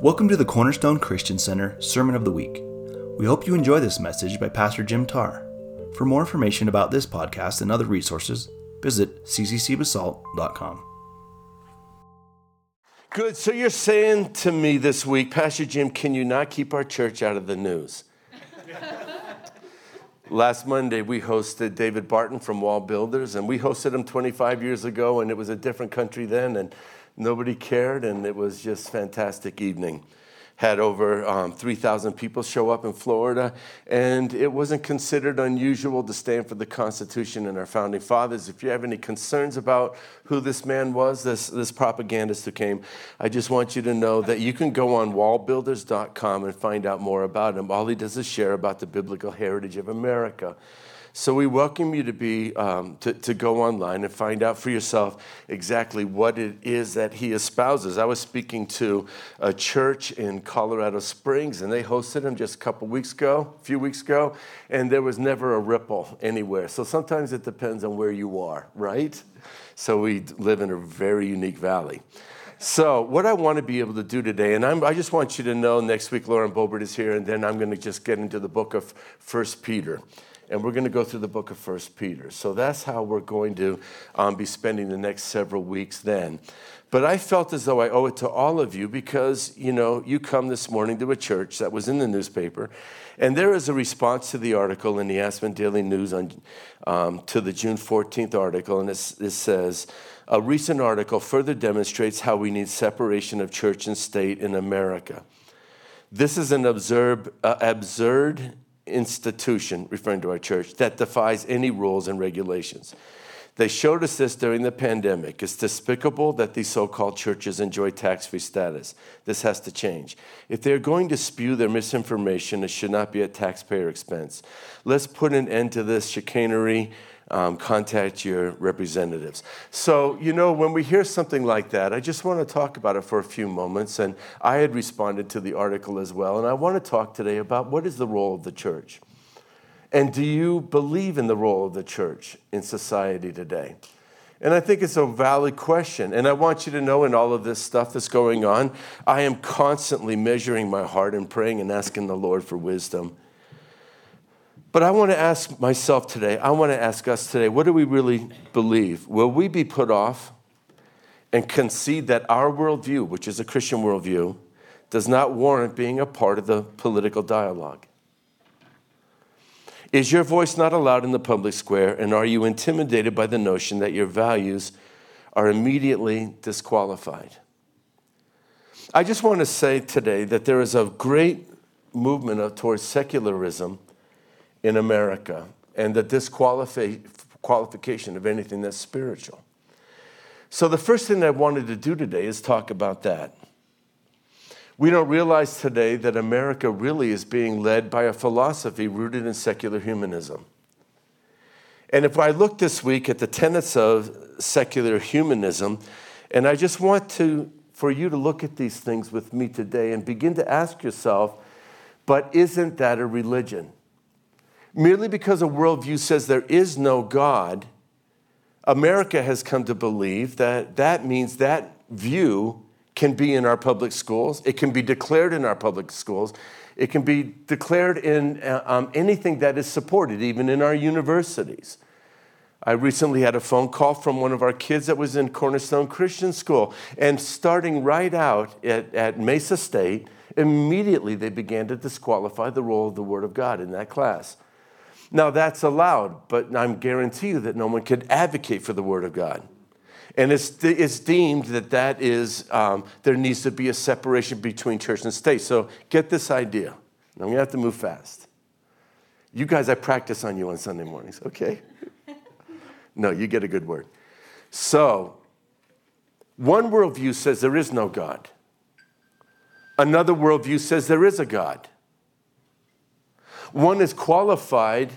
Welcome to the Cornerstone Christian Center Sermon of the Week. We hope you enjoy this message by Pastor Jim Tarr. For more information about this podcast and other resources, visit cccbasalt.com. Good. So you're saying to me this week, Pastor Jim, can you not keep our church out of the news? Last Monday, we hosted David Barton from Wall Builders, and we hosted him 25 years ago, and it was a different country then, and nobody cared, and it was just fantastic evening had over um, 3,000 people show up in Florida, and it wasn't considered unusual to stand for the Constitution and our founding fathers. If you have any concerns about who this man was, this, this propagandist who came, I just want you to know that you can go on wallbuilders.com and find out more about him. All he does is share about the biblical heritage of America. So we welcome you to be um, to, to go online and find out for yourself exactly what it is that he espouses. I was speaking to a church in Colorado Springs, and they hosted him just a couple weeks ago, a few weeks ago, and there was never a ripple anywhere. So sometimes it depends on where you are, right? So we live in a very unique valley. So, what I want to be able to do today, and I'm, i just want you to know next week Lauren Boebert is here, and then I'm going to just get into the book of First Peter and we're going to go through the book of First Peter. So that's how we're going to um, be spending the next several weeks then. But I felt as though I owe it to all of you because, you know, you come this morning to a church that was in the newspaper, and there is a response to the article in the Aspen Daily News on, um, to the June 14th article, and it says, a recent article further demonstrates how we need separation of church and state in America. This is an absurd, uh, absurd institution, referring to our church, that defies any rules and regulations. They showed us this during the pandemic. It's despicable that these so called churches enjoy tax free status. This has to change. If they're going to spew their misinformation, it should not be at taxpayer expense. Let's put an end to this chicanery um, contact your representatives. So, you know, when we hear something like that, I just want to talk about it for a few moments. And I had responded to the article as well. And I want to talk today about what is the role of the church? And do you believe in the role of the church in society today? And I think it's a valid question. And I want you to know in all of this stuff that's going on, I am constantly measuring my heart and praying and asking the Lord for wisdom. But I want to ask myself today, I want to ask us today, what do we really believe? Will we be put off and concede that our worldview, which is a Christian worldview, does not warrant being a part of the political dialogue? Is your voice not allowed in the public square, and are you intimidated by the notion that your values are immediately disqualified? I just want to say today that there is a great movement towards secularism in America and the disqualification of anything that's spiritual. So, the first thing I wanted to do today is talk about that. We don't realize today that America really is being led by a philosophy rooted in secular humanism. And if I look this week at the tenets of secular humanism, and I just want to for you to look at these things with me today and begin to ask yourself, but isn't that a religion? Merely because a worldview says there is no God, America has come to believe that that means that view can be in our public schools. It can be declared in our public schools. It can be declared in uh, um, anything that is supported, even in our universities. I recently had a phone call from one of our kids that was in Cornerstone Christian School. And starting right out at, at Mesa State, immediately they began to disqualify the role of the Word of God in that class. Now, that's allowed, but I'm guarantee you that no one could advocate for the Word of God. And it's, it's deemed that that is, um, there needs to be a separation between church and state. So get this idea. I'm going to have to move fast. You guys, I practice on you on Sunday mornings, okay? no, you get a good word. So, one worldview says there is no God, another worldview says there is a God. One is qualified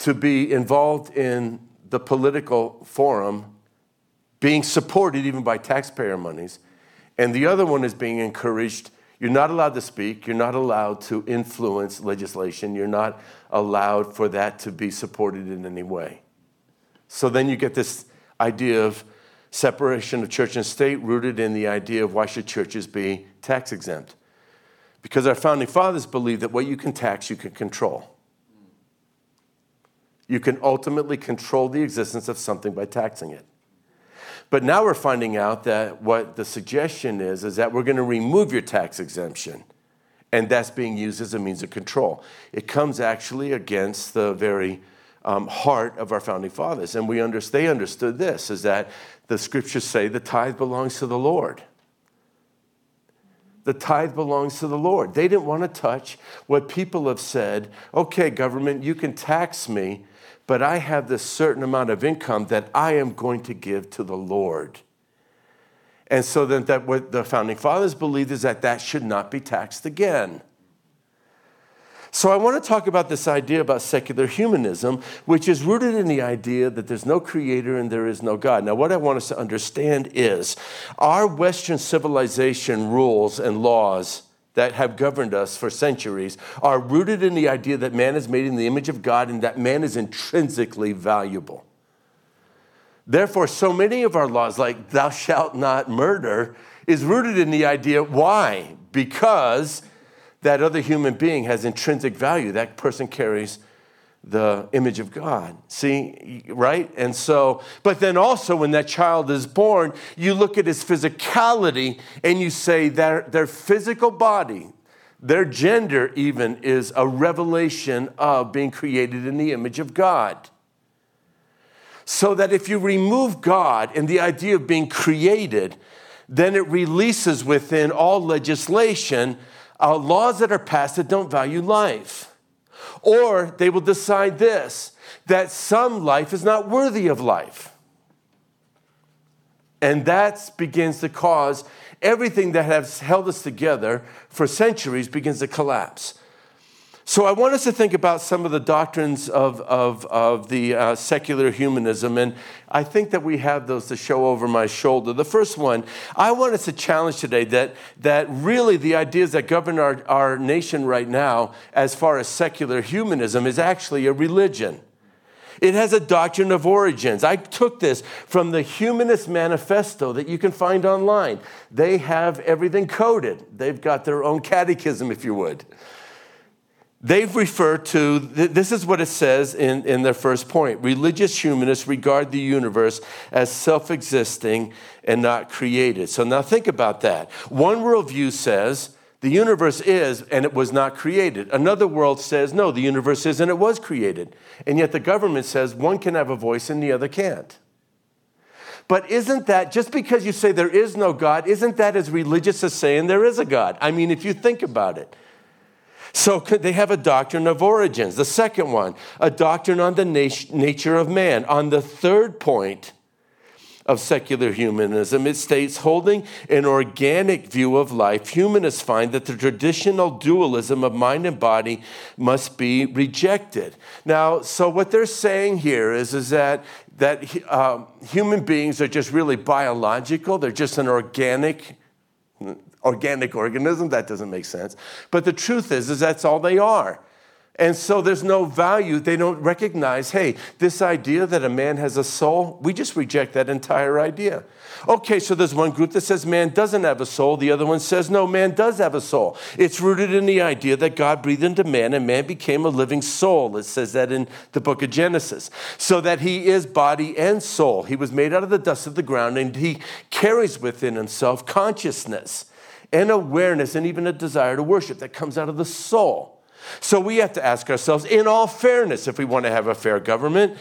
to be involved in the political forum, being supported even by taxpayer monies, and the other one is being encouraged. You're not allowed to speak, you're not allowed to influence legislation, you're not allowed for that to be supported in any way. So then you get this idea of separation of church and state rooted in the idea of why should churches be tax exempt. Because our founding fathers believed that what you can tax, you can control. You can ultimately control the existence of something by taxing it. But now we're finding out that what the suggestion is is that we're going to remove your tax exemption. And that's being used as a means of control. It comes actually against the very um, heart of our founding fathers. And we under, they understood this is that the scriptures say the tithe belongs to the Lord. The tithe belongs to the Lord. They didn't want to touch what people have said okay, government, you can tax me, but I have this certain amount of income that I am going to give to the Lord. And so then that what the founding fathers believed is that that should not be taxed again. So I want to talk about this idea about secular humanism, which is rooted in the idea that there's no creator and there is no God. Now, what I want us to understand is our Western civilization rules and laws that have governed us for centuries are rooted in the idea that man is made in the image of God and that man is intrinsically valuable. Therefore, so many of our laws, like thou shalt not murder, is rooted in the idea why? Because that other human being has intrinsic value. That person carries the image of God. See, right? And so, but then also when that child is born, you look at his physicality and you say that their physical body, their gender even, is a revelation of being created in the image of God. So that if you remove God and the idea of being created, then it releases within all legislation uh, laws that are passed that don't value life. Or they will decide this that some life is not worthy of life. And that begins to cause everything that has held us together for centuries begins to collapse. So I want us to think about some of the doctrines of, of, of the uh, secular humanism, and I think that we have those to show over my shoulder. The first one, I want us to challenge today that, that really the ideas that govern our, our nation right now, as far as secular humanism, is actually a religion. It has a doctrine of origins. I took this from the Humanist Manifesto that you can find online. They have everything coded, they've got their own catechism, if you would they've referred to this is what it says in, in their first point religious humanists regard the universe as self existing and not created. So now think about that. One worldview says the universe is and it was not created. Another world says no, the universe is and it was created. And yet the government says one can have a voice and the other can't. But isn't that, just because you say there is no God, isn't that as religious as saying there is a God? I mean, if you think about it. So they have a doctrine of origins. The second one, a doctrine on the nat- nature of man. On the third point of secular humanism, it states holding an organic view of life, humanists find that the traditional dualism of mind and body must be rejected. Now, so what they're saying here is, is that that uh, human beings are just really biological. They're just an organic organic organism. That doesn't make sense. But the truth is, is that's all they are. And so there's no value. They don't recognize, hey, this idea that a man has a soul, we just reject that entire idea. Okay, so there's one group that says man doesn't have a soul. The other one says, no, man does have a soul. It's rooted in the idea that God breathed into man and man became a living soul. It says that in the book of Genesis. So that he is body and soul. He was made out of the dust of the ground and he carries within himself consciousness and awareness and even a desire to worship that comes out of the soul. So we have to ask ourselves, in all fairness, if we want to have a fair government,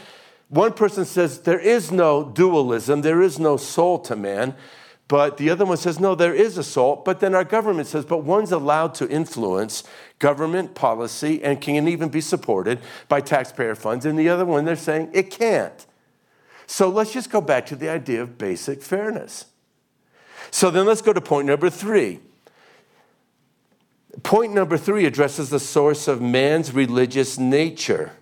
one person says there is no dualism, there is no soul to man. But the other one says, no, there is a soul. But then our government says, but one's allowed to influence government policy and can even be supported by taxpayer funds. And the other one, they're saying it can't. So let's just go back to the idea of basic fairness. So then let's go to point number three. Point number three addresses the source of man's religious nature.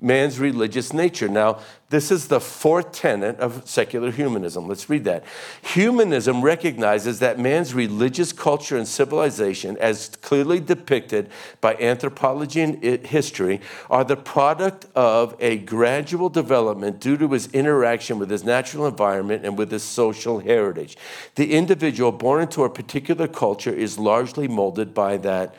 Man's religious nature. Now, this is the fourth tenet of secular humanism. Let's read that. Humanism recognizes that man's religious culture and civilization, as clearly depicted by anthropology and history, are the product of a gradual development due to his interaction with his natural environment and with his social heritage. The individual born into a particular culture is largely molded by that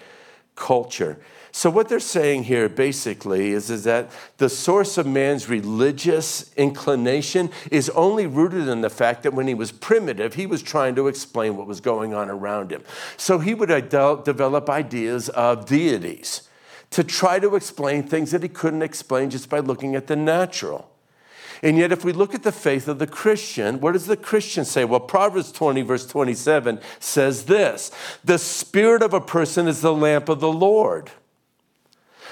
culture. So, what they're saying here basically is, is that the source of man's religious inclination is only rooted in the fact that when he was primitive, he was trying to explain what was going on around him. So, he would develop ideas of deities to try to explain things that he couldn't explain just by looking at the natural. And yet, if we look at the faith of the Christian, what does the Christian say? Well, Proverbs 20, verse 27 says this The spirit of a person is the lamp of the Lord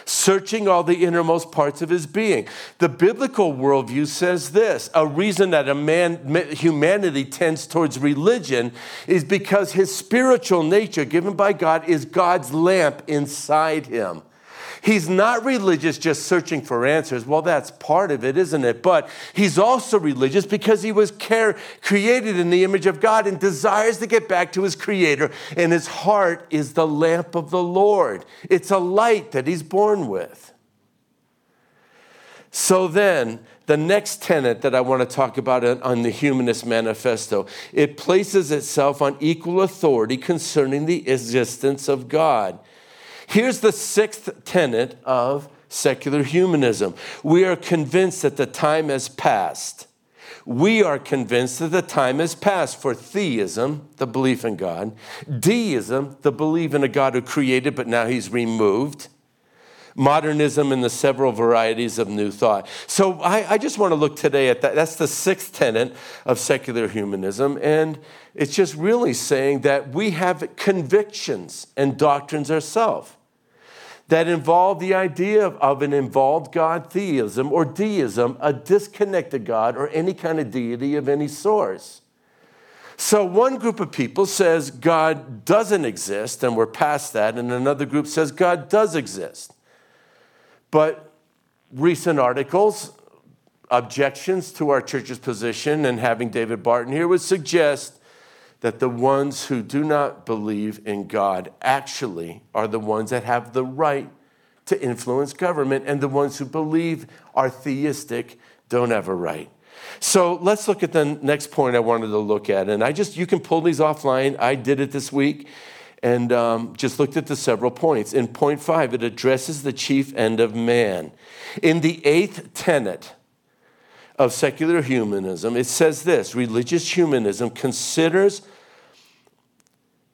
searching all the innermost parts of his being. The biblical worldview says this a reason that a man, humanity tends towards religion is because his spiritual nature given by God is God's lamp inside him. He's not religious just searching for answers. Well, that's part of it, isn't it? But he's also religious because he was care, created in the image of God and desires to get back to his creator. And his heart is the lamp of the Lord, it's a light that he's born with. So then, the next tenet that I want to talk about on the Humanist Manifesto, it places itself on equal authority concerning the existence of God. Here's the sixth tenet of secular humanism we are convinced that the time has passed. We are convinced that the time has passed for theism, the belief in God, deism, the belief in a God who created but now he's removed, modernism and the several varieties of new thought. So I, I, just want to look today at that. That's the sixth tenet of secular humanism. And it's just really saying that we have convictions and doctrines ourselves that involve the idea of, of, an involved God theism or deism, a disconnected God or any kind of deity of any source. So, one group of people says God doesn't exist, and we're past that, and another group says God does exist. But recent articles, objections to our church's position, and having David Barton here would suggest that the ones who do not believe in God actually are the ones that have the right to influence government, and the ones who believe are theistic don't have a right. So let's look at the next point I wanted to look at. And I just, you can pull these offline. I did it this week and um, just looked at the several points. In point five, it addresses the chief end of man. In the eighth tenet, of secular humanism, it says this religious humanism considers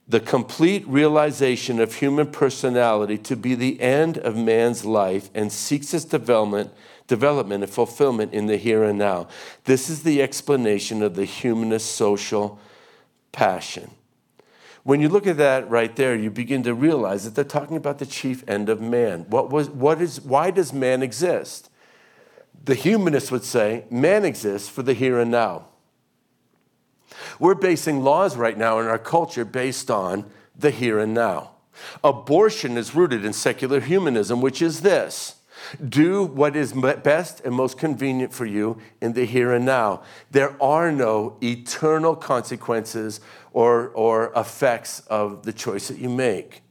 the complete realization of human personality to be the end of man's life and seeks its development, development and fulfillment in the here and now. This is the explanation of the humanist social passion. When you look at that right there, you begin to realize that they're talking about the chief end of man. What was, what is, why does man exist? The humanists would say man exists for the here and now. We're basing laws right now in our culture based on the here and now. Abortion is rooted in secular humanism, which is this do what is best and most convenient for you in the here and now. There are no eternal consequences or, or effects of the choice that you make.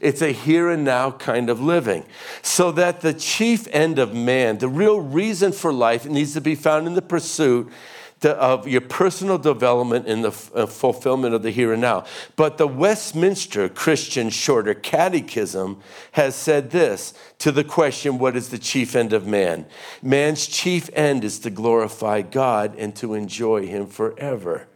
It's a here and now kind of living. So that the chief end of man, the real reason for life, needs to be found in the pursuit of your personal development in the uh, fulfillment of the here and now. But the Westminster Christian Shorter Catechism has said this to the question, What is the chief end of man? Man's chief end is to glorify God and to enjoy Him forever.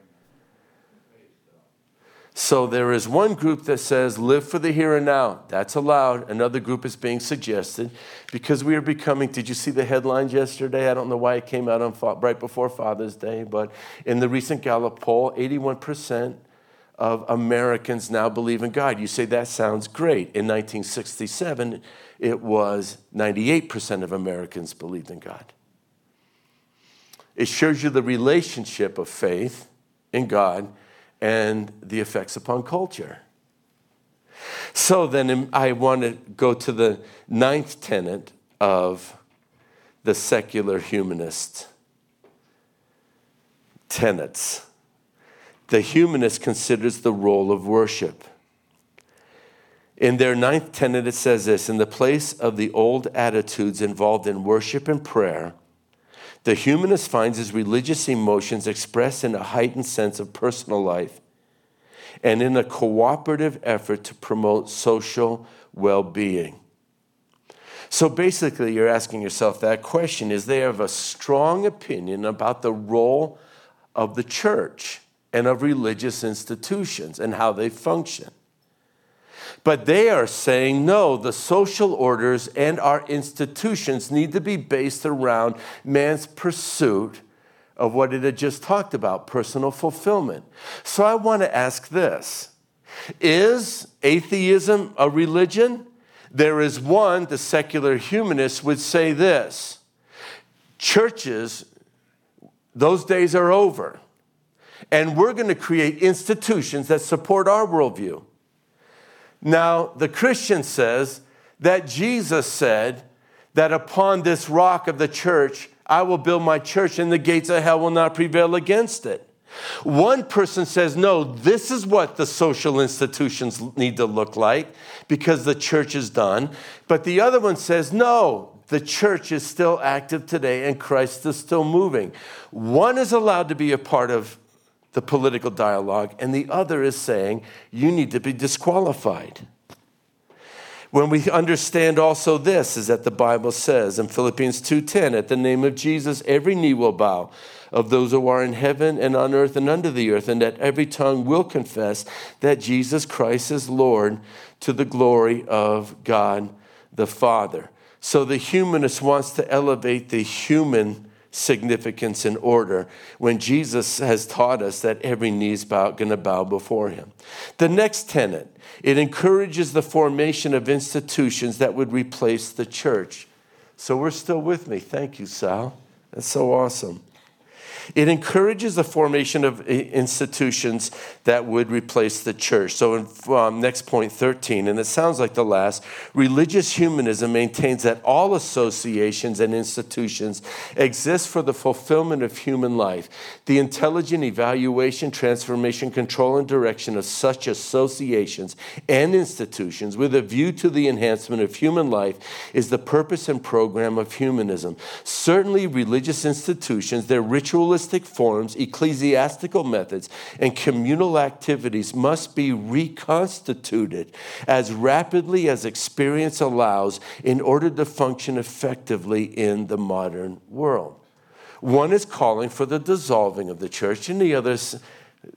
So there is one group that says, live for the here and now. That's allowed. Another group is being suggested because we are becoming. Did you see the headlines yesterday? I don't know why it came out on right before Father's Day, but in the recent Gallup poll, 81% of Americans now believe in God. You say that sounds great. In 1967, it was 98% of Americans believed in God. It shows you the relationship of faith in God and the effects upon culture. So then I want to go to the ninth tenet of the secular humanist tenets. The humanist considers the role of worship. In their ninth tenet, it says this In the place of the old attitudes involved in worship and prayer, the humanist finds his religious emotions expressed in a heightened sense of personal life and in a cooperative effort to promote social well being. So basically, you're asking yourself that question is they have a strong opinion about the role of the church and of religious institutions and how they function. But they are saying, no, the social orders and our institutions need to be based around man's pursuit of what it had just talked about personal fulfillment. So I want to ask this Is atheism a religion? There is one, the secular humanists would say this churches, those days are over. And we're going to create institutions that support our worldview. Now, the Christian says that Jesus said that upon this rock of the church, I will build my church and the gates of hell will not prevail against it. One person says, no, this is what the social institutions need to look like because the church is done. But the other one says, no, the church is still active today and Christ is still moving. One is allowed to be a part of the political dialogue, and the other is saying, you need to be disqualified. When we understand also this is that the Bible says in Philippians 2:10 at the name of Jesus every knee will bow of those who are in heaven and on earth and under the earth and that every tongue will confess that Jesus Christ is Lord to the glory of God the Father. So the humanist wants to elevate the human significance and order when Jesus has taught us that every knee is going to bow before him. The next tenet, it encourages the formation of institutions that would replace the church. So we're still with me. Thank you, Sal. That's so awesome. It encourages the formation of institutions that would replace the church. So, in um, next point 13, and it sounds like the last, religious humanism maintains that all associations and institutions exist for the fulfillment of human life. The intelligent evaluation, transformation, control, and direction of such associations and institutions with a view to the enhancement of human life is the purpose and program of humanism. Certainly, religious institutions, their ritual ritualistic forms, ecclesiastical methods, and communal activities must be reconstituted as rapidly as experience allows in order to function effectively in the modern world. One is calling for the dissolving of the church, and the other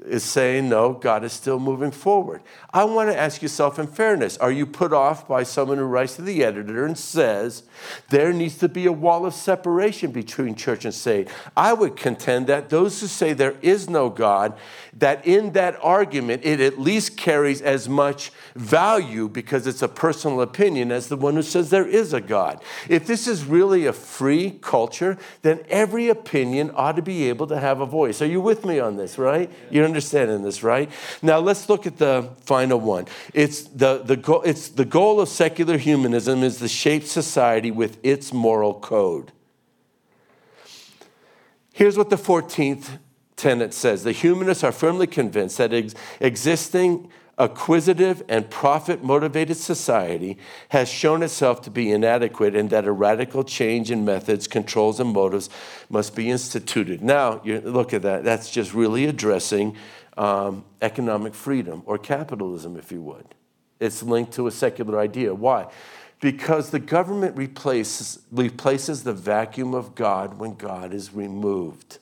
is saying, no, God is still moving forward. I want to ask yourself in fairness are you put off by someone who writes to the editor and says there needs to be a wall of separation between church and state? I would contend that those who say there is no God, that in that argument, it at least carries as much value because it's a personal opinion as the one who says there is a God. If this is really a free culture, then every opinion ought to be able to have a voice. Are you with me on this, right? You're understanding this, right? Now let's look at the final one. It's the, the, goal, it's the goal of secular humanism is to shape society with its moral code. Here's what the 14th tenet says The humanists are firmly convinced that ex- existing acquisitive and profit motivated society has shown itself to be inadequate and that a radical change in methods, controls, and motives must be instituted. Now, look at that. That's just really addressing um, economic freedom or capitalism, if you would. It's linked to a secular idea. Why? Because the government replaces, replaces the vacuum of God when God is removed.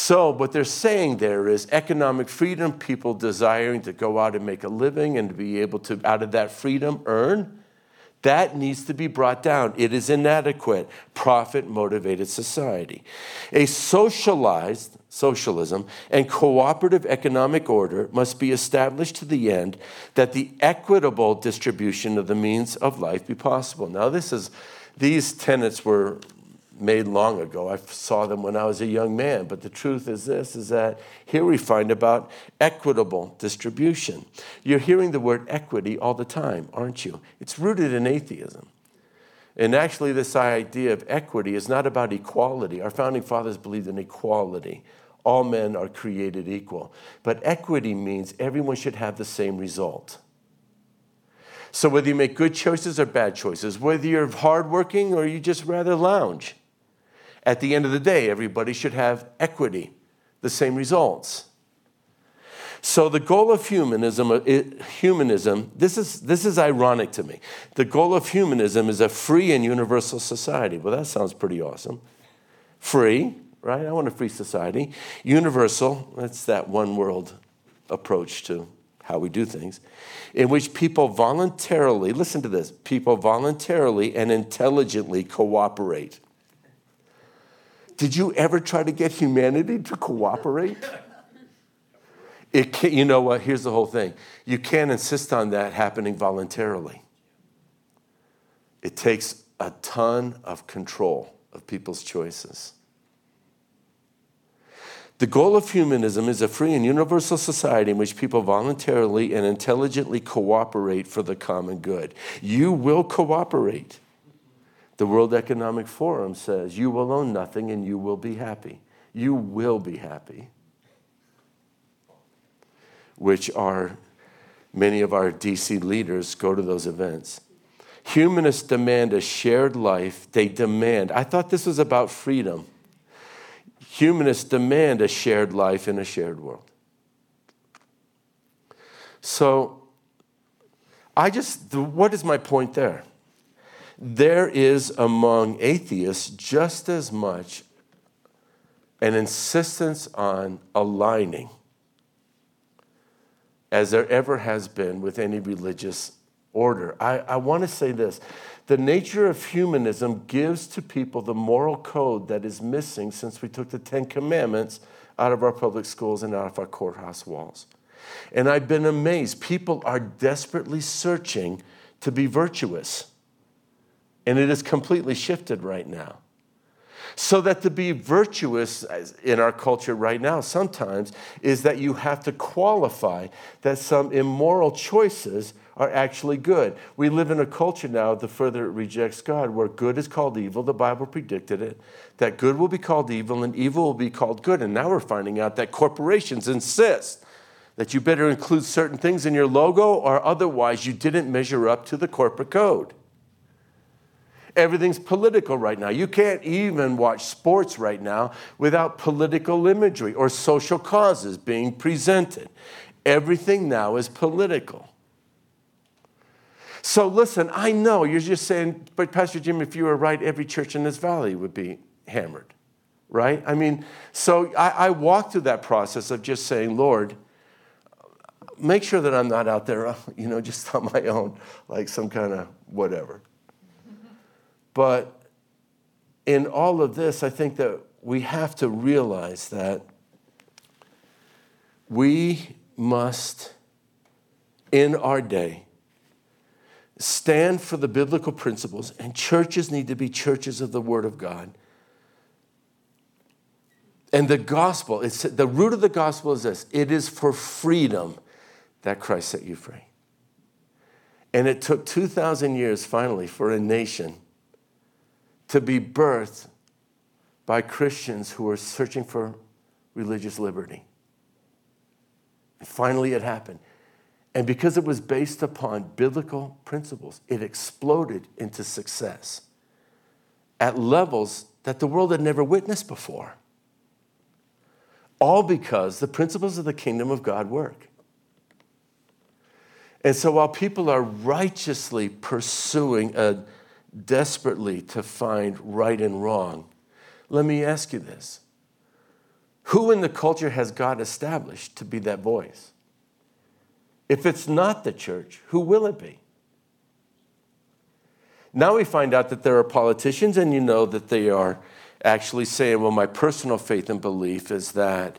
So, what they're saying there is economic freedom, people desiring to go out and make a living and to be able to, out of that freedom, earn. That needs to be brought down. It is inadequate, profit motivated society. A socialized socialism and cooperative economic order must be established to the end that the equitable distribution of the means of life be possible. Now, this is, these tenets were made long ago. I saw them when I was a young man. But the truth is this is that here we find about equitable distribution. You're hearing the word equity all the time, aren't you? It's rooted in atheism. And actually, this idea of equity is not about equality. Our founding fathers believed in equality. All men are created equal. But equity means everyone should have the same result. So, whether you make good choices or bad choices, whether you're hardworking or you just rather lounge, at the end of the day, everybody should have equity, the same results. So the goal of humanism, uh, humanism this, is, this is ironic to me. The goal of humanism is a free and universal society. Well, that sounds pretty awesome. Free, right? I want a free society. Universal, that's that one world approach to how we do things, in which people voluntarily, listen to this, people voluntarily and intelligently cooperate. Did you ever try to get humanity to cooperate? It can, you know what? Here's the whole thing. You can't insist on that happening voluntarily. It takes a ton of control of people's choices. The goal of humanism is a free and universal society in which people voluntarily and intelligently cooperate for the common good. You will cooperate. The World Economic Forum says you will own nothing and you will be happy. You will be happy which are many of our DC leaders go to those events. Humanists demand a shared life. They demand, I thought this was about freedom. Humanists demand a shared life in a shared world. So, I just, what is my point there? There is among atheists just as much an insistence on aligning as there ever has been with any religious order. I, I want to say this the nature of humanism gives to people the moral code that is missing since we took the Ten Commandments out of our public schools and out of our courthouse walls. And I've been amazed. People are desperately searching to be virtuous. And it is completely shifted right now. So that to be virtuous in our culture right now sometimes is that you have to qualify that some immoral choices are actually good. We live in a culture now, the further it rejects God, where good is called evil. The Bible predicted it, that good will be called evil and evil will be called good. And now we're finding out that corporations insist that you better include certain things in your logo or otherwise you didn't measure up to the corporate code. Everything's political right now. You can't even watch sports right now without political imagery or social causes being presented. Everything now is political. So listen, I know you're just saying, but Pastor Jim, if you were right, every church in this valley would be hammered, right? I mean, so I, I walk through that process of just saying, Lord, make sure that I'm not out there, you know, just on my own, like some kind of whatever. But in all of this, I think that we have to realize that we must, in our day, stand for the biblical principles, and churches need to be churches of the Word of God. And the gospel, it's, the root of the gospel is this it is for freedom that Christ set you free. And it took 2,000 years finally for a nation to be birthed by Christians who were searching for religious liberty. And finally, it happened. And because it was based upon biblical principles, it exploded into success at levels that the world had never witnessed before. All because the principles of the kingdom of God work. And so while people are righteously pursuing a desperately to find right and wrong, let me ask you this. Who in the culture has God established to be that voice? If it's not the church, who will it be? Now we find out that there are politicians, and you know that they are actually saying, well, my personal faith and belief is that,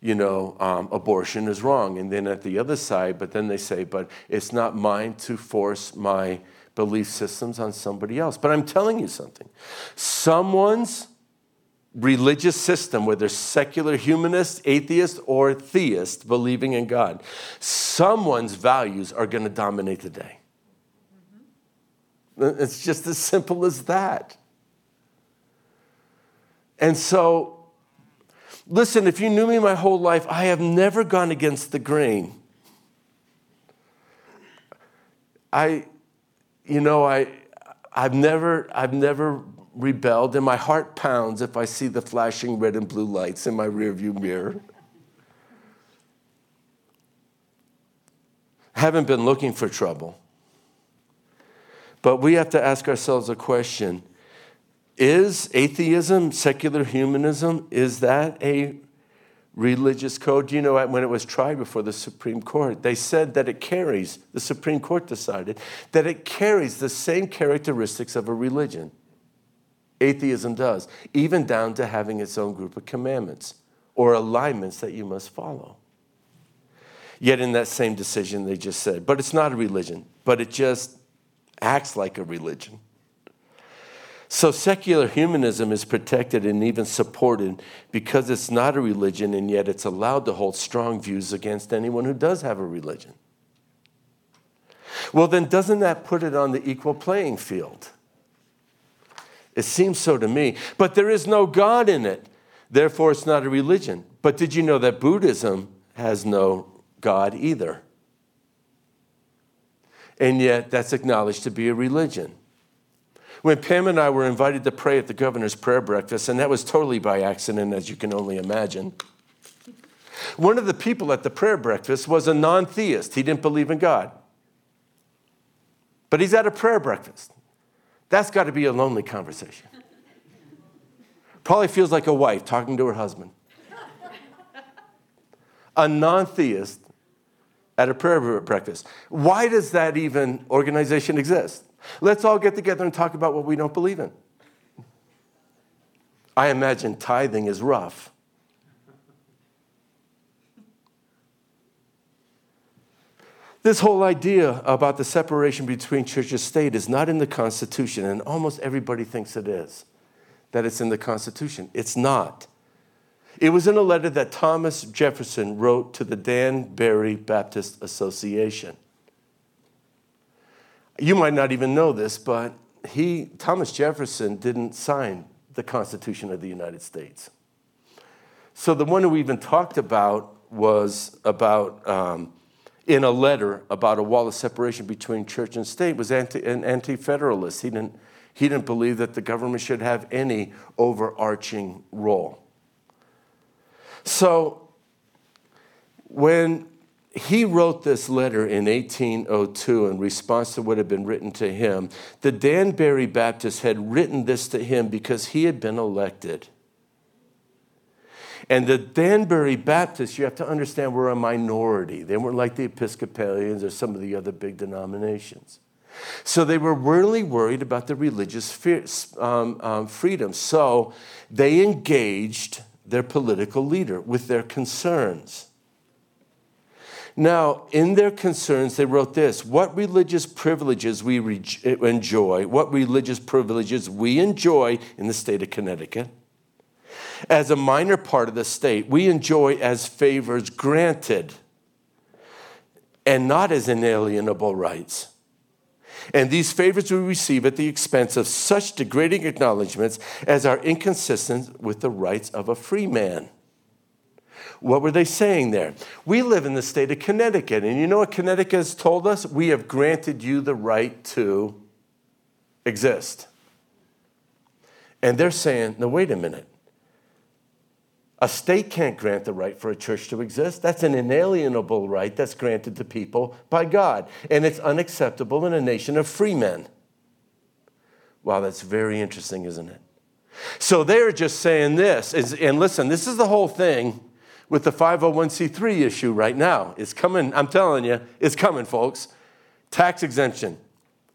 you know, um, abortion is wrong. And then at the other side, but then they say, but it's not mine to force my belief systems on somebody else. But I'm telling you something someone's religious system, whether secular humanist, atheist, or theist, believing in God, someone's values are going to dominate the day. Mm-hmm. It's just as simple as that. And so, listen, if you knew me my whole life, I have never gone against the grain. I, you know, I, I've never, I've never rebelled, and my heart pounds if I see the flashing red and blue lights in my rearview mirror. haven't been looking for trouble. But we have to ask ourselves a question Is atheism, secular humanism, is that a religious code? Do you know when it was tried before the Supreme Court, they said that it carries, the Supreme Court decided, that it carries the same characteristics of a religion. Atheism does, even down to having its own group of commandments or alignments that you must follow. Yet in that same decision, they just said, but it's not a religion, but it just acts like a religion. So secular humanism is protected and even supported because it's not a religion and yet it's allowed to hold strong views against anyone who does have a religion. Well, then doesn't that put it on the equal playing field? It seems so to me. But there is no God in it. Therefore, it's not a religion. But did you know that Buddhism has no God either? and yet that's acknowledged to be a religion. When Pam and I were invited to pray at the governor's prayer breakfast, and that was totally by accident, as you can only imagine, one of the people at the prayer breakfast was a non theist. He didn't believe in God. But he's at a prayer breakfast. That's got to be a lonely conversation. Probably feels like a wife talking to her husband. A non theist at a prayer breakfast. Why does that even organization exist? Let's all get together and talk about what we don't believe in. I imagine tithing is rough. This whole idea about the separation between church and state is not in the Constitution, and almost everybody thinks it is, that it's in the Constitution. It's not. It was in a letter that Thomas Jefferson wrote to the Danbury Baptist Association. You might not even know this, but he, Thomas Jefferson didn't sign the Constitution of the United States. So the one who we even talked about was about, um, in a letter about a wall of separation between church and state, was anti, an anti federalist. He didn't, he didn't believe that the government should have any overarching role. So when he wrote this letter in 1802 in response to what had been written to him, the Danbury Baptists had written this to him because he had been elected. And the Danbury Baptists, you have to understand, were a minority. They weren't like the Episcopalians or some of the other big denominations. So they were really worried about the religious um, um, freedom. So they engaged their political leader with their concerns. Now, in their concerns, they wrote this What religious privileges we re- enjoy, what religious privileges we enjoy in the state of Connecticut. As a minor part of the state, we enjoy as favors granted and not as inalienable rights. And these favors we receive at the expense of such degrading acknowledgments as are inconsistent with the rights of a free man. What were they saying there? We live in the state of Connecticut, and you know what Connecticut has told us? We have granted you the right to exist. And they're saying, no, wait a minute. A state can't grant the right for a church to exist. That's an inalienable right that's granted to people by God. And it's unacceptable in a nation of free men. Wow, that's very interesting, isn't it? So they're just saying this. and listen, this is the whole thing with the 501c3 issue right now. It's coming, I'm telling you, it's coming, folks. Tax exemption.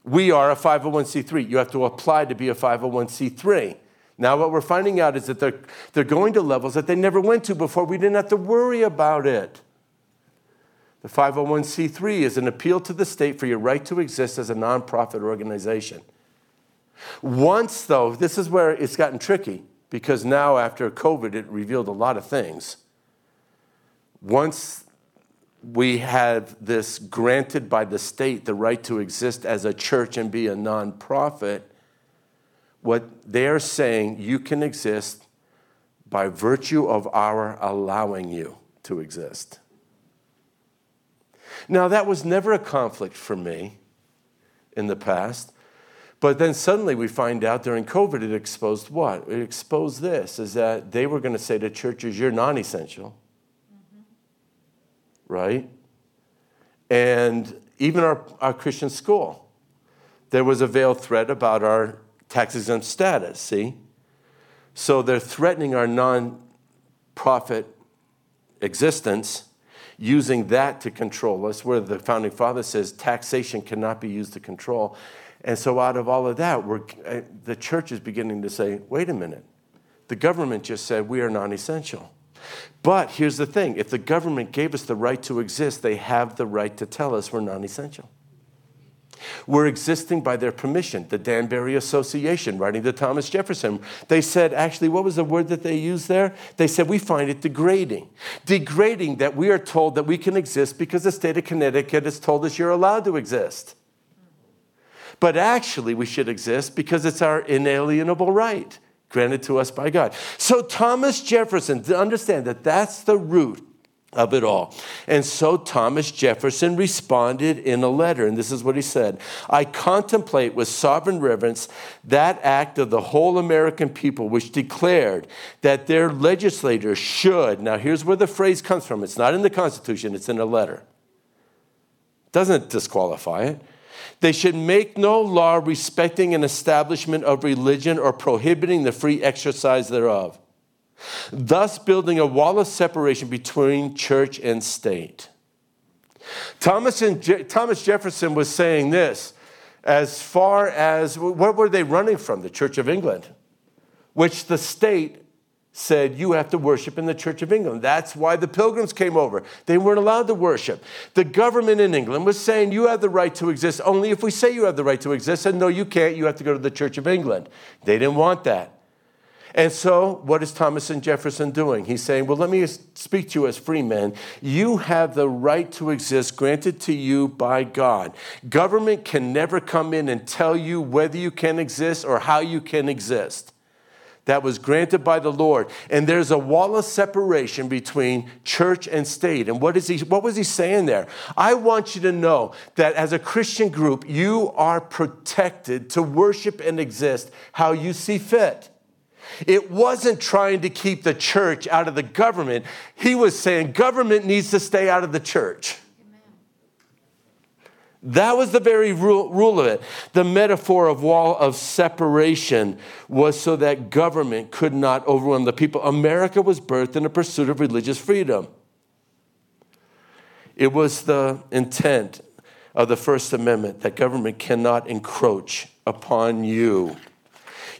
We are a 501c3. You have to apply to be a 501c3. Now, what we're finding out is that they're, they're going to levels that they never went to before. We didn't have to worry about it. The 501c3 is an appeal to the state for your right to exist as a nonprofit organization. Once, though, this is where it's gotten tricky because now, after COVID, it revealed a lot of things. Once we have this granted by the state the right to exist as a church and be a nonprofit, what they're saying, you can exist by virtue of our allowing you to exist. Now, that was never a conflict for me in the past. But then suddenly we find out during COVID it exposed what? It exposed this is that they were going to say to churches, you're non essential right? And even our, our Christian school, there was a veiled threat about our tax exempt status, see? So they're threatening our non profit existence using that to control us, where the founding father says taxation cannot be used to control. And so, out of all of that, we're, uh, the church is beginning to say, wait a minute, the government just said we are non essential. But here's the thing if the government gave us the right to exist, they have the right to tell us we're non essential. We're existing by their permission. The Danbury Association, writing to Thomas Jefferson, they said, actually, what was the word that they used there? They said, we find it degrading. Degrading that we are told that we can exist because the state of Connecticut has told us you're allowed to exist. But actually, we should exist because it's our inalienable right granted to us by God. So, Thomas Jefferson, to understand that that's the root of it all. And so Thomas Jefferson responded in a letter, and this is what he said I contemplate with sovereign reverence that act of the whole American people which declared that their legislators should. Now, here's where the phrase comes from it's not in the Constitution, it's in a letter. Doesn't disqualify it. They should make no law respecting an establishment of religion or prohibiting the free exercise thereof, thus building a wall of separation between church and state. Thomas, and Je- Thomas Jefferson was saying this as far as what were they running from? The Church of England, which the state said you have to worship in the Church of England. That's why the pilgrims came over. They weren't allowed to worship. The government in England was saying you have the right to exist only if we say you have the right to exist. And no, you can't. You have to go to the Church of England. They didn't want that. And so, what is Thomas and Jefferson doing? He's saying, Well, let me speak to you as free men. You have the right to exist granted to you by God. Government can never come in and tell you whether you can exist or how you can exist that was granted by the Lord. And there's a wall of separation between church and state. And what, is he, what was he saying there? I want you to know that as a Christian group, you are protected to worship and exist how you see fit. It wasn't trying to keep the church out of the government. He was saying government needs to stay out of the church. That was the very rule, rule, of it. The metaphor of wall of separation was so that government could not overwhelm the people. America was birthed in a pursuit of religious freedom. It was the intent of the First Amendment that government cannot encroach upon you.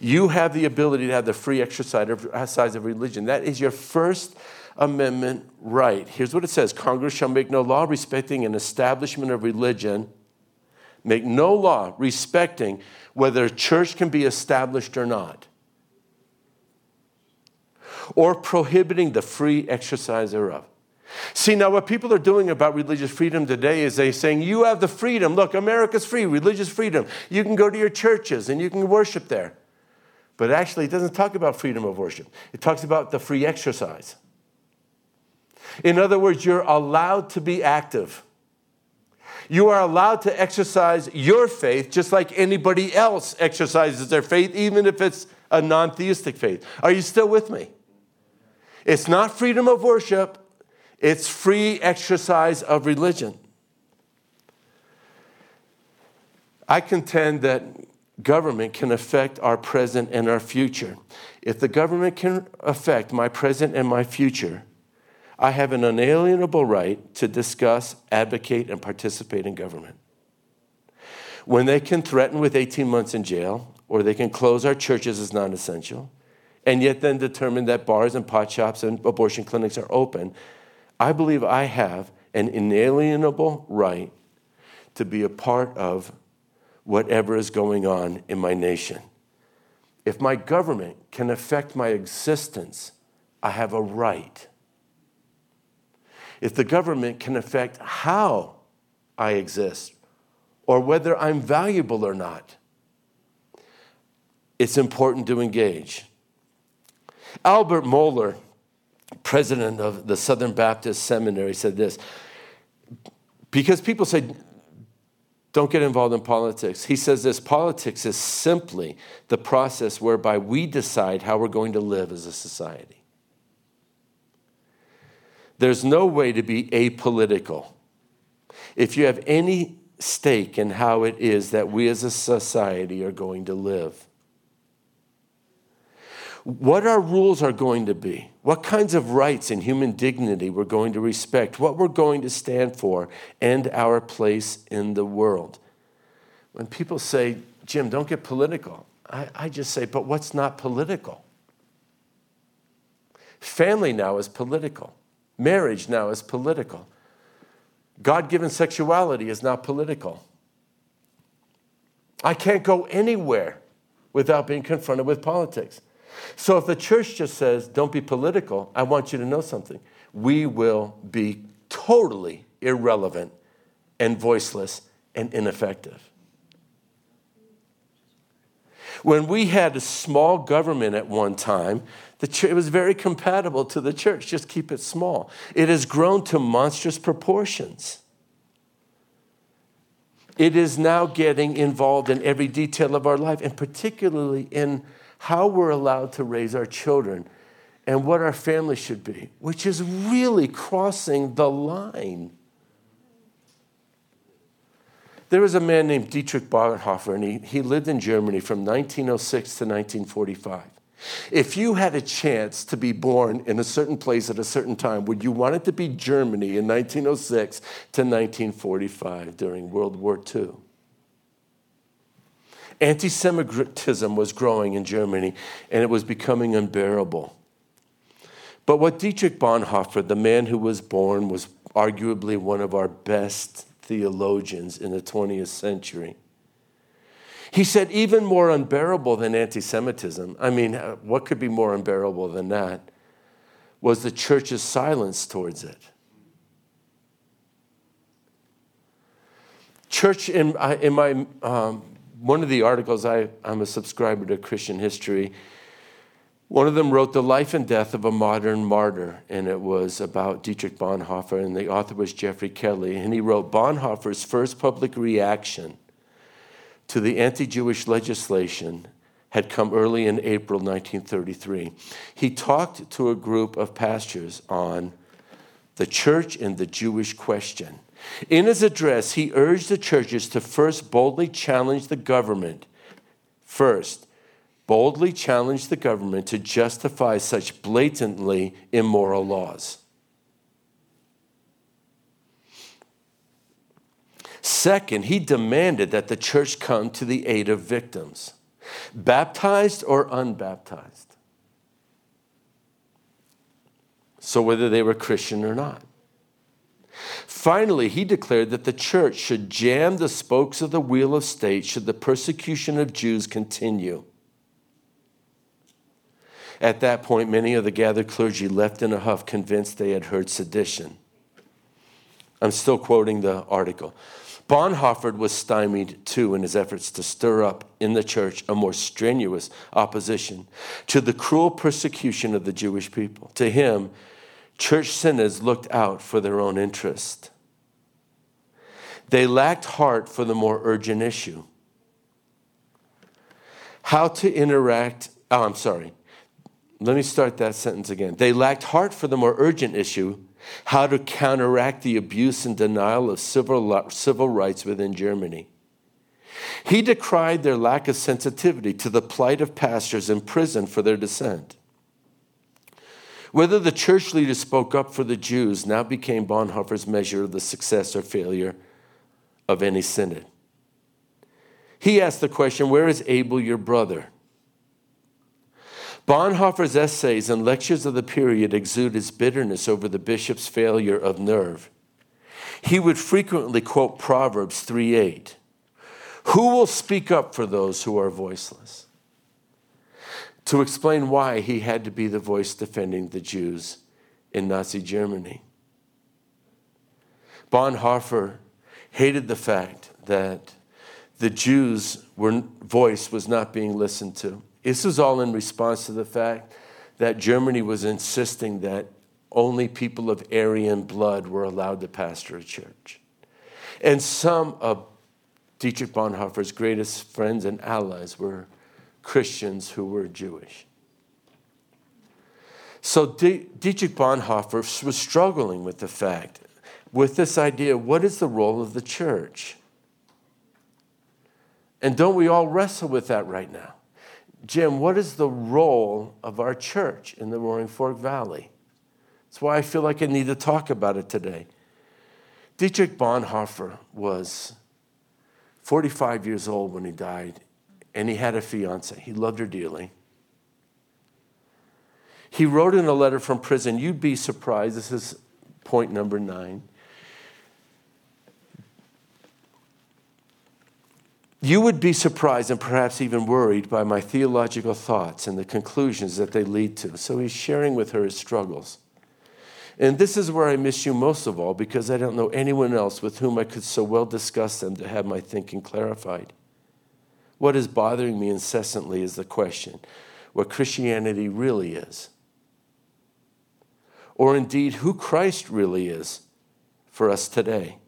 You have the ability to have the free exercise of religion. That is your First Amendment right. Here's what it says Congress shall make no law respecting an establishment of religion, make no law respecting whether a church can be established or not, or prohibiting the free exercise thereof. See, now what people are doing about religious freedom today is they're saying, you have the freedom. Look, America's free, religious freedom. You can go to your churches and you can worship there. But actually, it doesn't talk about freedom of worship, it talks about the free exercise. In other words, you're allowed to be active. You are allowed to exercise your faith just like anybody else exercises their faith, even if it's a non theistic faith. Are you still with me? It's not freedom of worship, it's free exercise of religion. I contend that government can affect our present and our future. If the government can affect my present and my future, I have an unalienable right to discuss, advocate, and participate in government. When they can threaten with 18 months in jail, or they can close our churches as non essential, and yet then determine that bars and pot shops and abortion clinics are open, I believe I have an inalienable right to be a part of whatever is going on in my nation. If my government can affect my existence, I have a right if the government can affect how I exist or whether I'm valuable or not, it's important to engage. Albert Mohler, president of the Southern Baptist Seminary, said this because people say, don't get involved in politics. He says this politics is simply the process whereby we decide how we're going to live as a society. There's no way to be apolitical. If you have any stake in how it is that we as a society are going to live, what our rules are going to be, what kinds of rights and human dignity we're going to respect, what we're going to stand for, and our place in the world. When people say, Jim, don't get political, I, I just say, but what's not political? Family now is political, marriage now is political, God given sexuality is now political. I can't go anywhere without being confronted with politics. So if the church just says, don't be political, I want you to know something. We will be totally irrelevant and voiceless and ineffective. When we had a small government at one time, church, it was very compatible to the church. Just keep it small. It has grown to monstrous proportions. It is now getting involved in every detail of our life, and particularly in how we're allowed to raise our children and what our family should be, which is really crossing the line. There was a man named Dietrich Bonhoeffer, and he, he lived in Germany from 1906 to 1945. If you had a chance to be born in a certain place at a certain time, would you want it to be Germany in 1906 to 1945 during World War II? Anti Semitism was growing in Germany and it was becoming unbearable. But what Dietrich Bonhoeffer, the man who was born, was arguably one of our best theologians in the 20th century. He said, even more unbearable than anti Semitism, I mean, what could be more unbearable than that, was the church's silence towards it. Church, in, in my um, one of the articles, I, I'm a subscriber to Christian history. One of them wrote The Life and Death of a Modern Martyr, and it was about Dietrich Bonhoeffer, and the author was Geffrey Kelly. And he wrote Bonhoeffer's first public reaction to the anti Jewish legislation had come early in April 1933. He talked to a group of pastors on the church and the Jewish question. In his address, he urged the churches to first boldly challenge the government. First, boldly challenge the government to justify such blatantly immoral laws. Second, he demanded that the church come to the aid of victims, baptized or unbaptized. So, whether they were Christian or not. Finally, he declared that the church should jam the spokes of the wheel of state should the persecution of Jews continue. At that point, many of the gathered clergy left in a huff, convinced they had heard sedition. I'm still quoting the article. Bonhoeffer was stymied too in his efforts to stir up in the church a more strenuous opposition to the cruel persecution of the Jewish people. To him, church synods looked out for their own interest. They lacked heart for the more urgent issue. How to interact, oh, I'm sorry. Let me start that sentence again. They lacked heart for the more urgent issue how to counteract the abuse and denial of civil, civil rights within Germany. He decried their lack of sensitivity to the plight of pastors in prison for their dissent. Whether the church leaders spoke up for the Jews now became Bonhoeffer's measure of the success or failure of any synod. He asked the question Where is Abel, your brother? Bonhoeffer's essays and lectures of the period exude his bitterness over the bishop's failure of nerve. He would frequently quote Proverbs 3 8. Who will speak up for those who are voiceless? to explain why he had to be the voice defending the Jews in Nazi Germany. Bonhoeffer hated the fact that the Jews' were, voice was not being listened to. This was all in response to the fact that Germany was insisting that only people of Aryan blood were allowed to pastor a church. And some of Dietrich Bonhoeffer's greatest friends and allies were Christians who were Jewish. So Dietrich Bonhoeffer was struggling with the fact, with this idea what is the role of the church? And don't we all wrestle with that right now? Jim, what is the role of our church in the Roaring Fork Valley? That's why I feel like I need to talk about it today. Dietrich Bonhoeffer was 45 years old when he died, and he had a fiance. He loved her dearly. He wrote in a letter from prison, you'd be surprised, this is point number nine. You would be surprised and perhaps even worried by my theological thoughts and the conclusions that they lead to. So he's sharing with her his struggles. And this is where I miss you most of all because I don't know anyone else with whom I could so well discuss them to have my thinking clarified. What is bothering me incessantly is the question what Christianity really is, or indeed who Christ really is for us today.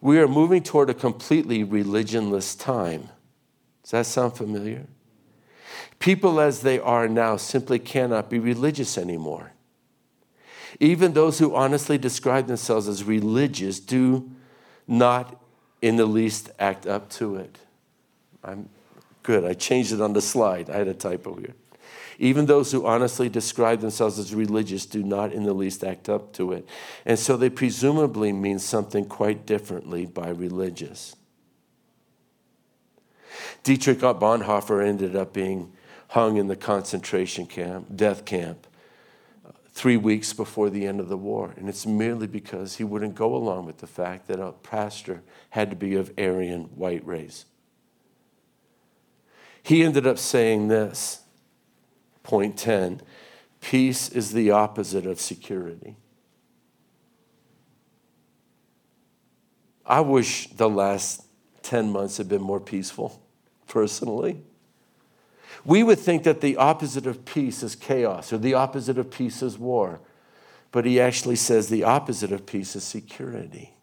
We are moving toward a completely religionless time. Does that sound familiar? People as they are now simply cannot be religious anymore. Even those who honestly describe themselves as religious do not in the least act up to it. I'm good. I changed it on the slide. I had a typo here. Even those who honestly describe themselves as religious do not in the least act up to it. And so they presumably mean something quite differently by religious. Dietrich Bonhoeffer ended up being hung in the concentration camp, death camp, three weeks before the end of the war. And it's merely because he wouldn't go along with the fact that a pastor had to be of Aryan white race. He ended up saying this Point 10 peace is the opposite of security. I wish the last 10 months had been more peaceful, personally. We would think that the opposite of peace is chaos or the opposite of peace is war. But he actually says the opposite of peace is security.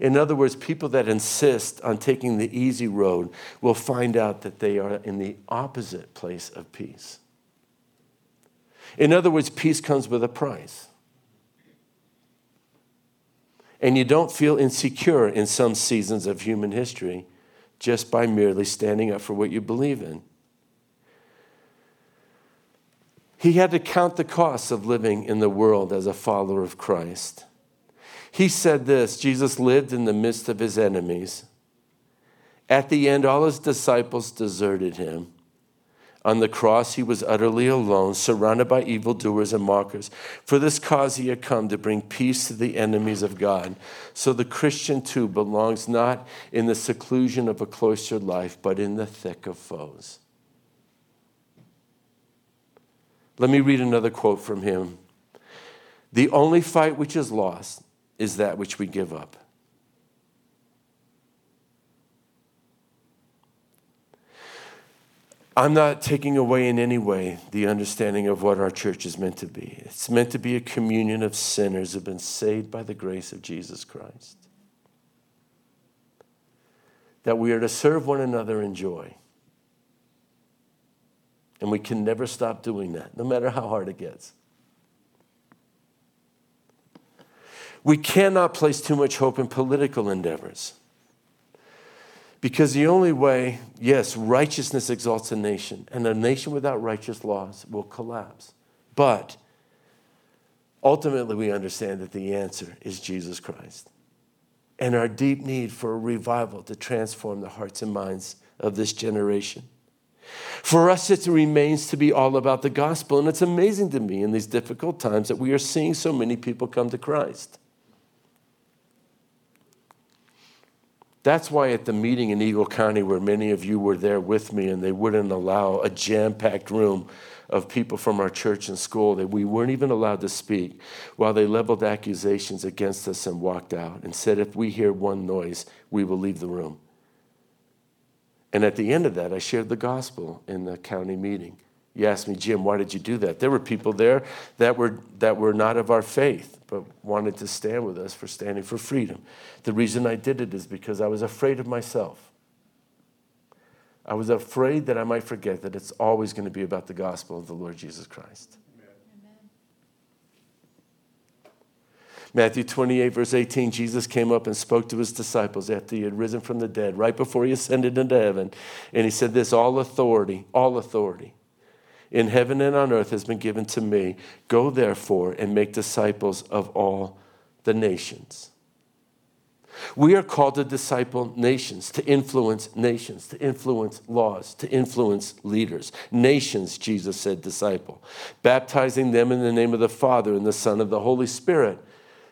In other words, people that insist on taking the easy road will find out that they are in the opposite place of peace. In other words, peace comes with a price. And you don't feel insecure in some seasons of human history just by merely standing up for what you believe in. He had to count the costs of living in the world as a follower of Christ. He said this Jesus lived in the midst of his enemies. At the end, all his disciples deserted him. On the cross, he was utterly alone, surrounded by evildoers and mockers. For this cause, he had come to bring peace to the enemies of God. So the Christian, too, belongs not in the seclusion of a cloistered life, but in the thick of foes. Let me read another quote from him. The only fight which is lost is that which we give up. I'm not taking away in any way the understanding of what our church is meant to be. It's meant to be a communion of sinners who have been saved by the grace of Jesus Christ. That we are to serve one another in joy. And we can never stop doing that, no matter how hard it gets. We cannot place too much hope in political endeavors. Because the only way, yes, righteousness exalts a nation, and a nation without righteous laws will collapse. But ultimately, we understand that the answer is Jesus Christ and our deep need for a revival to transform the hearts and minds of this generation. For us, it remains to be all about the gospel. And it's amazing to me in these difficult times that we are seeing so many people come to Christ. That's why at the meeting in Eagle County, where many of you were there with me, and they wouldn't allow a jam packed room of people from our church and school, that we weren't even allowed to speak, while they leveled accusations against us and walked out and said, If we hear one noise, we will leave the room. And at the end of that, I shared the gospel in the county meeting. You asked me, Jim, why did you do that? There were people there that were, that were not of our faith, but wanted to stand with us for standing for freedom. The reason I did it is because I was afraid of myself. I was afraid that I might forget that it's always going to be about the gospel of the Lord Jesus Christ. Matthew 28, verse 18, Jesus came up and spoke to his disciples after he had risen from the dead, right before he ascended into heaven. And he said, This all authority, all authority in heaven and on earth has been given to me. Go therefore and make disciples of all the nations. We are called to disciple nations, to influence nations, to influence laws, to influence leaders. Nations, Jesus said, disciple, baptizing them in the name of the Father and the Son of the Holy Spirit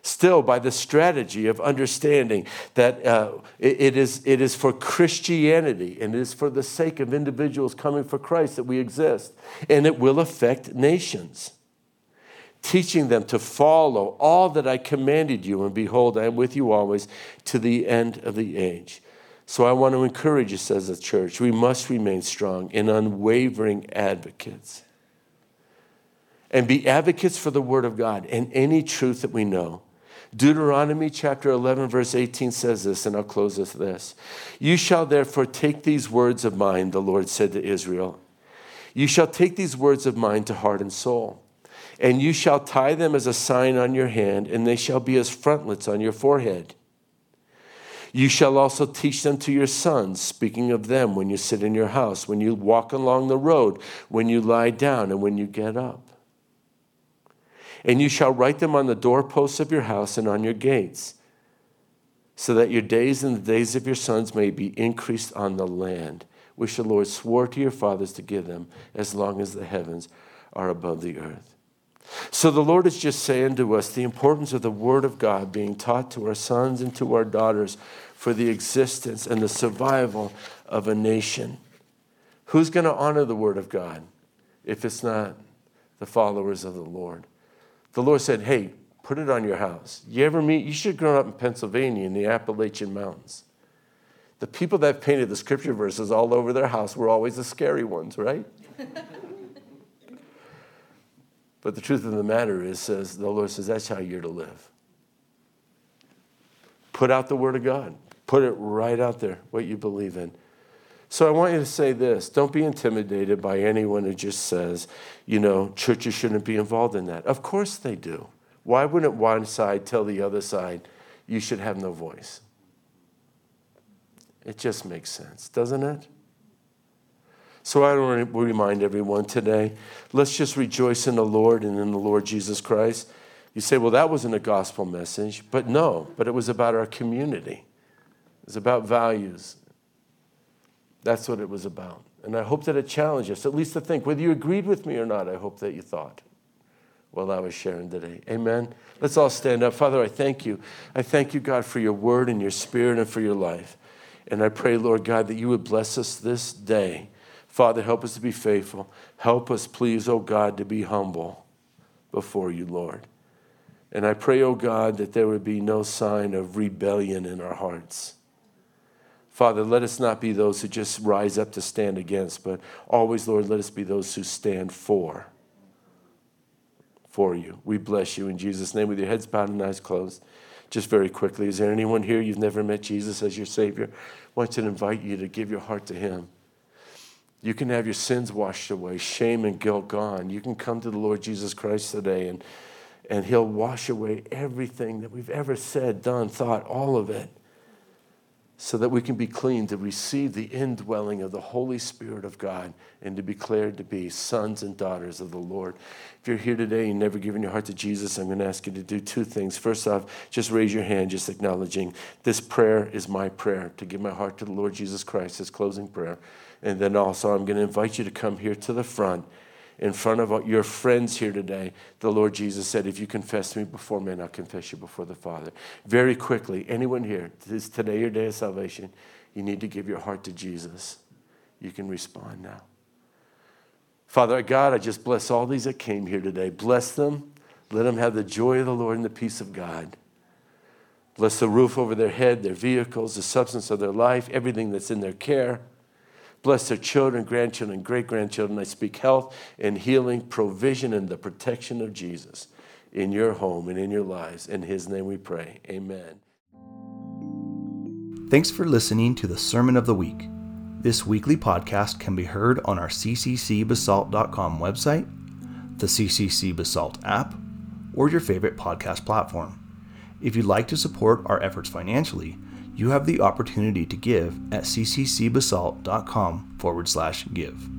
still by the strategy of understanding that uh, it, it, is, it is for Christianity and it is for the sake of individuals coming for Christ that we exist. And it will affect nations. Teaching them to follow all that I commanded you, and behold, I am with you always to the end of the age. So I want to encourage us as a church. We must remain strong and unwavering advocates and be advocates for the Word of God and any truth that we know. Deuteronomy chapter 11, verse 18 says this, and I'll close with this. You shall therefore take these words of mine, the Lord said to Israel. You shall take these words of mine to heart and soul, and you shall tie them as a sign on your hand, and they shall be as frontlets on your forehead. You shall also teach them to your sons, speaking of them when you sit in your house, when you walk along the road, when you lie down, and when you get up. And you shall write them on the doorposts of your house and on your gates, so that your days and the days of your sons may be increased on the land, which the Lord swore to your fathers to give them, as long as the heavens are above the earth. So the Lord is just saying to us the importance of the Word of God being taught to our sons and to our daughters for the existence and the survival of a nation. Who's going to honor the Word of God if it's not the followers of the Lord? The Lord said, Hey, put it on your house. You ever meet, you should grow up in Pennsylvania in the Appalachian Mountains. The people that painted the scripture verses all over their house were always the scary ones, right? but the truth of the matter is, says the Lord says, that's how you're to live. Put out the word of God. Put it right out there, what you believe in. So I want you to say this don't be intimidated by anyone who just says, you know, churches shouldn't be involved in that. Of course they do. Why wouldn't one side tell the other side, you should have no voice? It just makes sense, doesn't it? So I want to remind everyone today let's just rejoice in the Lord and in the Lord Jesus Christ. You say, well, that wasn't a gospel message. But no, but it was about our community. It was about values. That's what it was about. And I hope that it challenged us, at least to think, whether you agreed with me or not, I hope that you thought while I was sharing today. Amen. Let's all stand up. Father, I thank you. I thank you, God, for your word and your spirit and for your life. And I pray, Lord God, that you would bless us this day. Father, help us to be faithful. Help us, please, oh God, to be humble before you, Lord. And I pray, oh God, that there would be no sign of rebellion in our hearts. Father, let us not be those who just rise up to stand against, but always, Lord, let us be those who stand for. For you. We bless you in Jesus' name with your heads bowed and eyes closed. Just very quickly, is there anyone here you've never met Jesus as your Savior? I want to invite you to give your heart to Him. You can have your sins washed away, shame and guilt gone. You can come to the Lord Jesus Christ today and, and He'll wash away everything that we've ever said, done, thought, all of it so that we can be clean to receive the indwelling of the Holy Spirit of God and to be declared to be sons and daughters of the Lord. If you're here today and never given your heart to Jesus, I'm going to ask you to do two things. First off, just raise your hand, just acknowledging this prayer is my prayer to give my heart to the Lord Jesus Christ, his closing prayer. And then also, I'm going to invite you to come here to the front in front of your friends here today, the Lord Jesus said, If you confess me before men, I'll confess you before the Father. Very quickly, anyone here, is today your day of salvation? You need to give your heart to Jesus. You can respond now. Father God, I just bless all these that came here today. Bless them. Let them have the joy of the Lord and the peace of God. Bless the roof over their head, their vehicles, the substance of their life, everything that's in their care. Bless their children, grandchildren, great grandchildren. I speak health and healing, provision, and the protection of Jesus in your home and in your lives. In his name we pray. Amen. Thanks for listening to the Sermon of the Week. This weekly podcast can be heard on our cccbasalt.com website, the CCC Basalt app, or your favorite podcast platform. If you'd like to support our efforts financially, you have the opportunity to give at cccbasalt.com forward slash give.